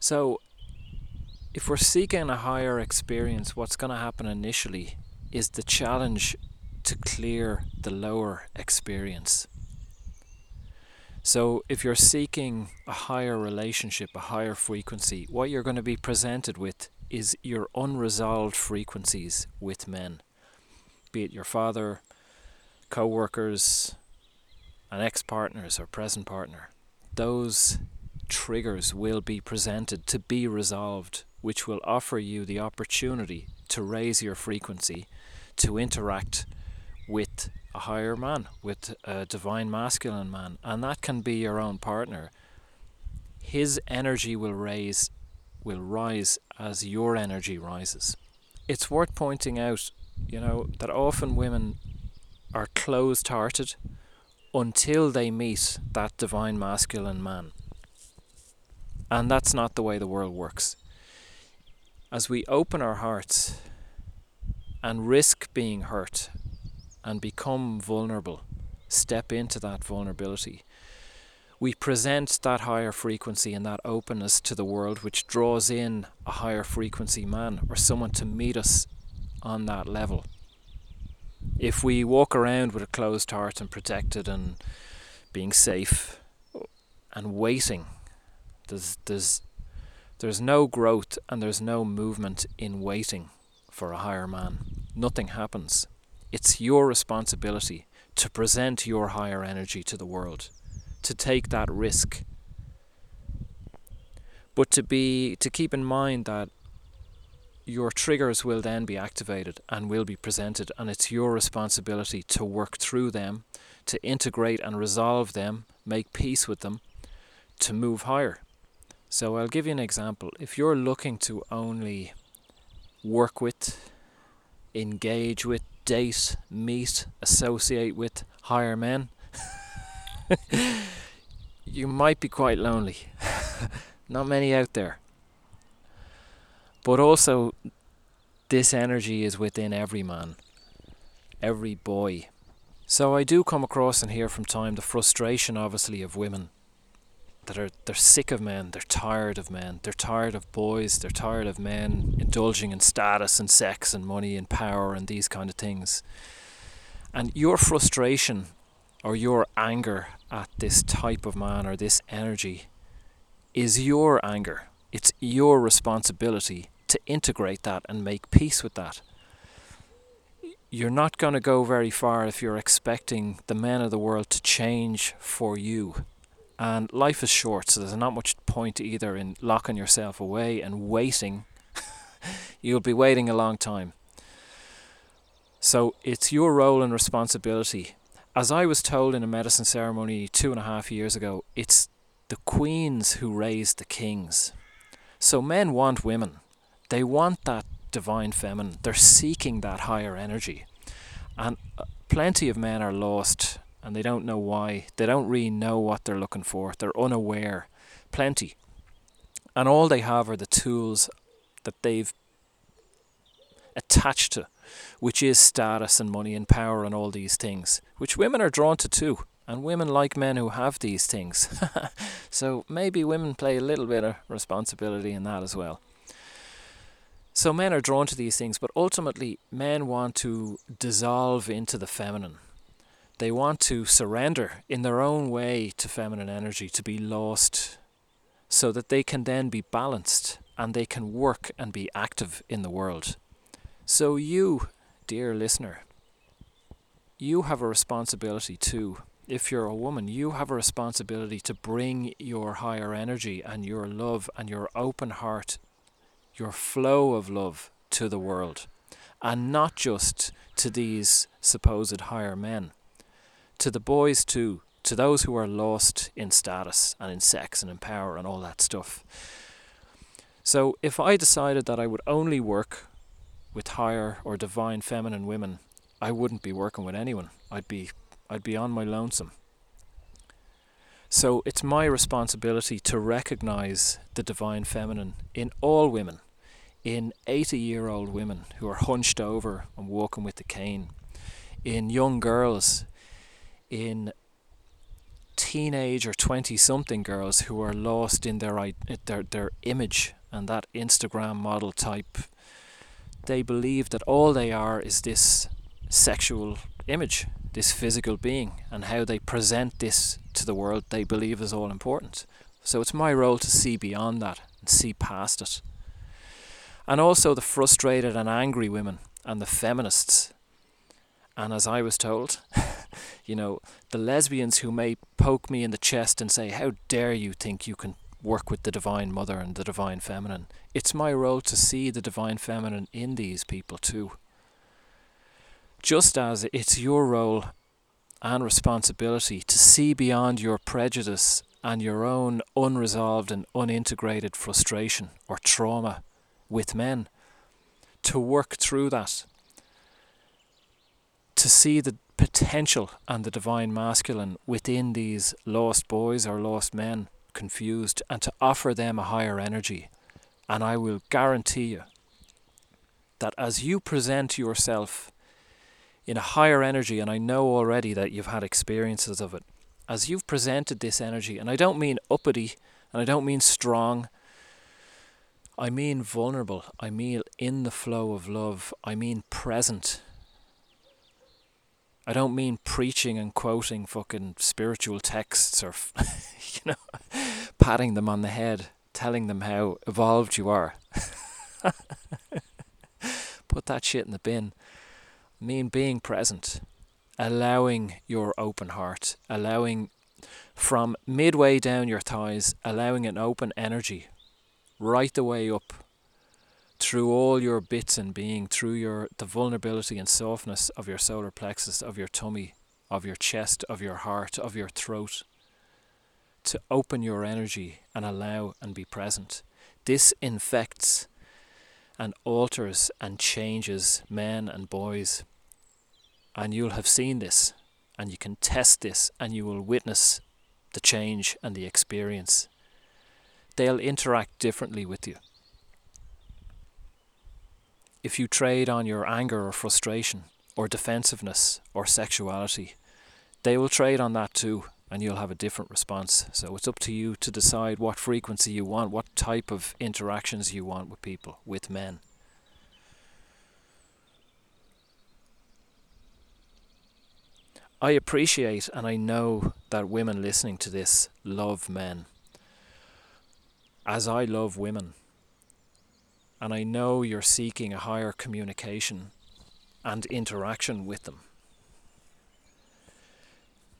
So, if we're seeking a higher experience, what's going to happen initially is the challenge to clear the lower experience. So, if you're seeking a higher relationship, a higher frequency, what you're going to be presented with is your unresolved frequencies with men, be it your father, co workers, an ex partners, or present partner. Those triggers will be presented to be resolved, which will offer you the opportunity to raise your frequency to interact with a higher man, with a divine masculine man, and that can be your own partner. His energy will raise will rise as your energy rises. It's worth pointing out, you know, that often women are closed hearted until they meet that divine masculine man. And that's not the way the world works. As we open our hearts and risk being hurt and become vulnerable, step into that vulnerability, we present that higher frequency and that openness to the world, which draws in a higher frequency man or someone to meet us on that level. If we walk around with a closed heart and protected and being safe and waiting, there's, there's, there's no growth and there's no movement in waiting for a higher man. Nothing happens. It's your responsibility to present your higher energy to the world, to take that risk. But to be to keep in mind that your triggers will then be activated and will be presented and it's your responsibility to work through them, to integrate and resolve them, make peace with them, to move higher. So I'll give you an example. If you're looking to only work with, engage with, date, meet, associate with higher men, you might be quite lonely. Not many out there. But also, this energy is within every man, every boy. So I do come across and hear from time the frustration, obviously, of women that are they're sick of men, they're tired of men, they're tired of boys, they're tired of men indulging in status and sex and money and power and these kind of things. And your frustration or your anger at this type of man or this energy is your anger. It's your responsibility to integrate that and make peace with that. You're not going to go very far if you're expecting the men of the world to change for you and life is short, so there's not much point either in locking yourself away and waiting. You'll be waiting a long time. So it's your role and responsibility. As I was told in a medicine ceremony two and a half years ago, it's the queens who raise the kings. So men want women. They want that divine feminine. They're seeking that higher energy. And uh, plenty of men are lost and they don't know why. They don't really know what they're looking for. They're unaware. Plenty. And all they have are the tools that they've attached to, which is status and money and power and all these things, which women are drawn to too. And women like men who have these things. so maybe women play a little bit of responsibility in that as well. So men are drawn to these things, but ultimately men want to dissolve into the feminine they want to surrender in their own way to feminine energy, to be lost, so that they can then be balanced and they can work and be active in the world. So, you, dear listener, you have a responsibility too. If you're a woman, you have a responsibility to bring your higher energy and your love and your open heart, your flow of love to the world, and not just to these supposed higher men to the boys too, to those who are lost in status and in sex and in power and all that stuff. So if I decided that I would only work with higher or divine feminine women, I wouldn't be working with anyone. I'd be I'd be on my lonesome. So it's my responsibility to recognize the divine feminine in all women, in 80 year old women who are hunched over and walking with the cane, in young girls in teenage or 20 something girls who are lost in their, their their image and that Instagram model type. They believe that all they are is this sexual image this physical being and how they present this to the world they believe is all important. So it's my role to see beyond that and see past it. And also the frustrated and angry women and the feminists and as I was told you know the lesbians who may poke me in the chest and say, How dare you think you can work with the Divine Mother and the Divine Feminine? It's my role to see the Divine Feminine in these people too. Just as it's your role and responsibility to see beyond your prejudice and your own unresolved and unintegrated frustration or trauma with men, to work through that, to see the potential and the divine masculine within these lost boys or lost men confused and to offer them a higher energy. And I will guarantee you that as you present yourself in a higher energy, and I know already that you've had experiences of it, as you've presented this energy, and I don't mean uppity and I don't mean strong, I mean vulnerable, I mean in the flow of love, I mean present I don't mean preaching and quoting fucking spiritual texts or, you know, patting them on the head, telling them how evolved you are. Put that shit in the bin. I mean being present, allowing your open heart, allowing from midway down your thighs, allowing an open energy right the way up through all your bits and being, through your the vulnerability and softness of your solar plexus, of your tummy, of your chest, of your heart, of your throat, to open your energy and allow and be present. This infects and alters and changes men and boys. And you'll have seen this, and you can test this, and you will witness the change and the experience. They'll interact differently with you if you trade on your anger or frustration or defensiveness or sexuality, they will trade on that too and you'll have a different response. So it's up to you to decide what frequency you want, what type of interactions you want with people, with men. I appreciate and I know that women listening to this love men. As I love women, and I know you're seeking a higher communication and interaction with them.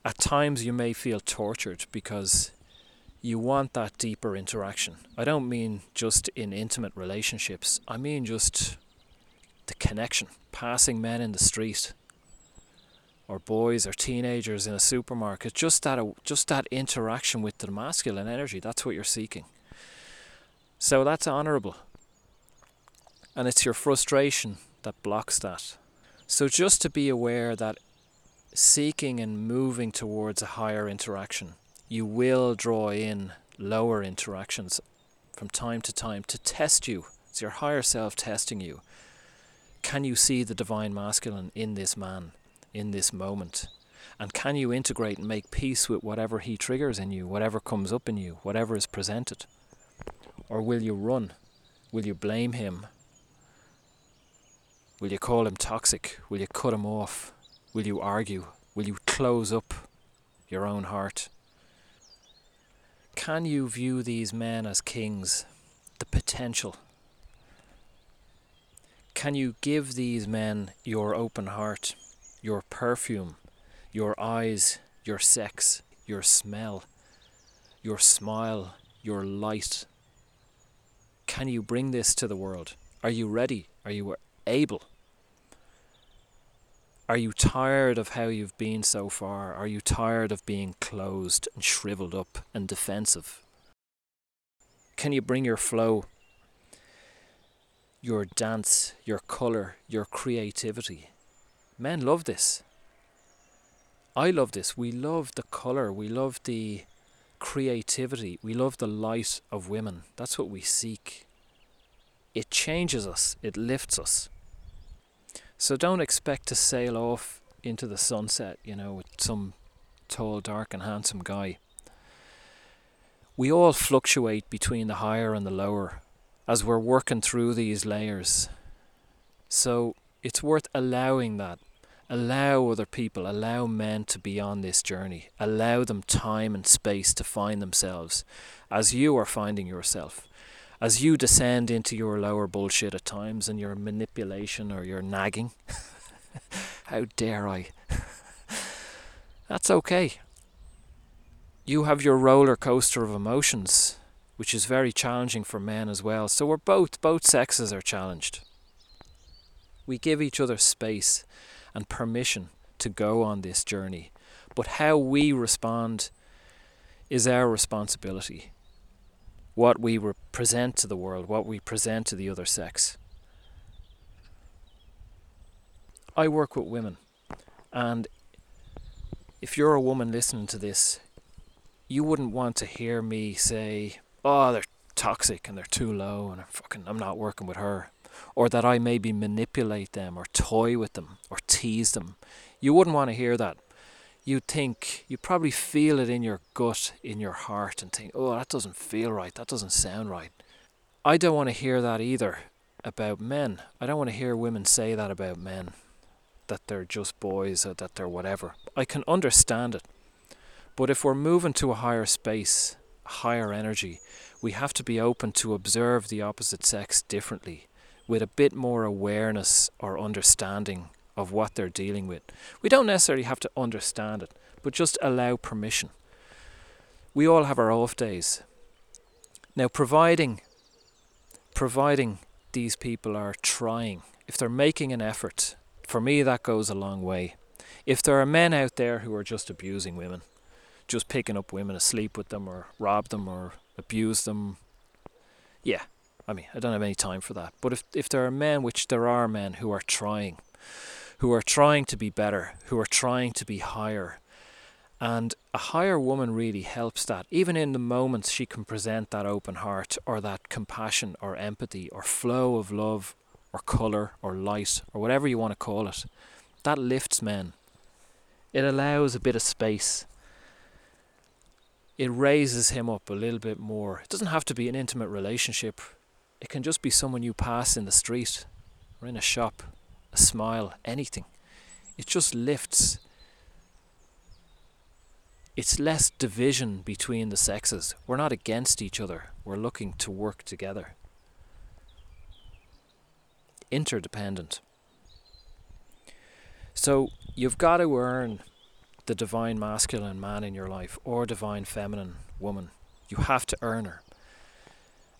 At times you may feel tortured because you want that deeper interaction. I don't mean just in intimate relationships, I mean just the connection, passing men in the street or boys or teenagers in a supermarket, just that just that interaction with the masculine energy, that's what you're seeking. So that's honorable and it's your frustration that blocks that. So, just to be aware that seeking and moving towards a higher interaction, you will draw in lower interactions from time to time to test you. It's your higher self testing you. Can you see the divine masculine in this man, in this moment? And can you integrate and make peace with whatever he triggers in you, whatever comes up in you, whatever is presented? Or will you run? Will you blame him? Will you call him toxic? Will you cut him off? Will you argue? Will you close up your own heart? Can you view these men as kings? The potential. Can you give these men your open heart, your perfume, your eyes, your sex, your smell, your smile, your light? Can you bring this to the world? Are you ready? Are you able? Are you tired of how you've been so far? Are you tired of being closed and shriveled up and defensive? Can you bring your flow, your dance, your colour, your creativity? Men love this. I love this. We love the colour, we love the creativity, we love the light of women. That's what we seek. It changes us, it lifts us. So don't expect to sail off into the sunset, you know, with some tall, dark, and handsome guy. We all fluctuate between the higher and the lower as we're working through these layers. So it's worth allowing that. Allow other people, allow men to be on this journey. Allow them time and space to find themselves as you are finding yourself. As you descend into your lower bullshit at times and your manipulation or your nagging. How dare I? That's okay. You have your roller coaster of emotions, which is very challenging for men as well. So we're both both sexes are challenged. We give each other space and permission to go on this journey. But how we respond is our responsibility. What we present to the world, what we present to the other sex. I work with women, and if you're a woman listening to this, you wouldn't want to hear me say, "Oh, they're toxic and they're too low and I'm fucking I'm not working with her." or that I maybe manipulate them or toy with them or tease them. You wouldn't want to hear that. You'd think, you'd probably feel it in your gut, in your heart, and think, oh, that doesn't feel right, that doesn't sound right. I don't want to hear that either about men. I don't want to hear women say that about men, that they're just boys or that they're whatever. I can understand it. But if we're moving to a higher space, higher energy, we have to be open to observe the opposite sex differently with a bit more awareness or understanding of what they're dealing with. We don't necessarily have to understand it, but just allow permission. We all have our off days. Now providing providing these people are trying, if they're making an effort, for me that goes a long way. If there are men out there who are just abusing women, just picking up women asleep with them or rob them or abuse them, yeah, I mean, I don't have any time for that. But if, if there are men, which there are men who are trying, who are trying to be better, who are trying to be higher, and a higher woman really helps that. Even in the moments she can present that open heart or that compassion or empathy or flow of love or colour or light or whatever you want to call it, that lifts men. It allows a bit of space. It raises him up a little bit more. It doesn't have to be an intimate relationship it can just be someone you pass in the street or in a shop, a smile, anything. It just lifts. It's less division between the sexes. We're not against each other, we're looking to work together. Interdependent. So you've got to earn the divine masculine man in your life or divine feminine woman. You have to earn her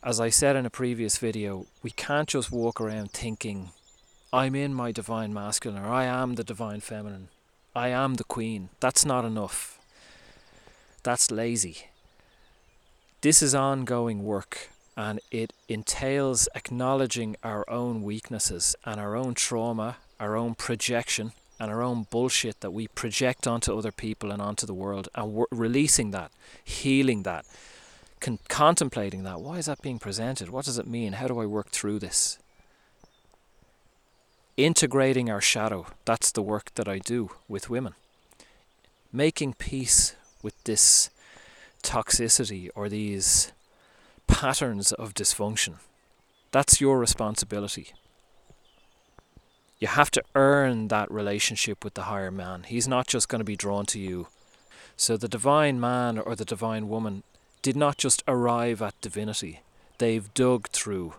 as I said in a previous video, we can't just walk around thinking, I'm in my divine masculine or I am the divine feminine. I am the queen. That's not enough. That's lazy. This is ongoing work and it entails acknowledging our own weaknesses and our own trauma, our own projection, and our own bullshit that we project onto other people and onto the world and releasing that, healing that, con- contemplating that. Why is that being presented? What does it mean? How do I work through this? Integrating our shadow. That's the work that I do with women. Making peace with this toxicity or these patterns of dysfunction. That's your responsibility. You have to earn that relationship with the higher man. He's not just going to be drawn to you. So the divine man or the divine woman did not just arrive at divinity, they've dug through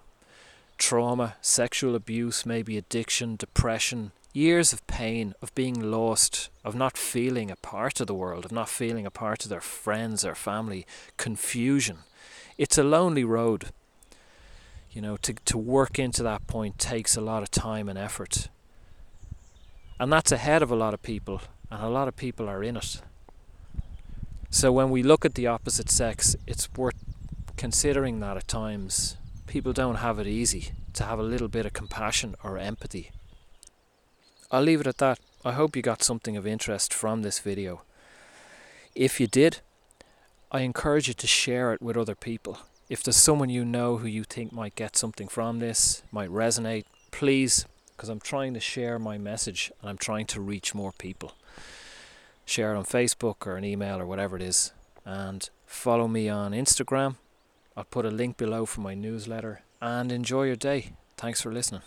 trauma, sexual abuse, maybe addiction, depression, years of pain, of being lost, of not feeling a part of the world, of not feeling a part of their friends or family, confusion. It's a lonely road. You know, to, to work into that point takes a lot of time and effort. And that's ahead of a lot of people, and a lot of people are in it. So when we look at the opposite sex, it's worth considering that at times people don't have it easy to have a little bit of compassion or empathy. I'll leave it at that. I hope you got something of interest from this video. If you did, I encourage you to share it with other people. If there's someone you know who you think might get something from this, might resonate, please, because I'm trying to share my message and I'm trying to reach more people. share it on Facebook or an email or whatever it is. And follow me on Instagram. I'll put a link below for my newsletter. And enjoy your day. Thanks for listening.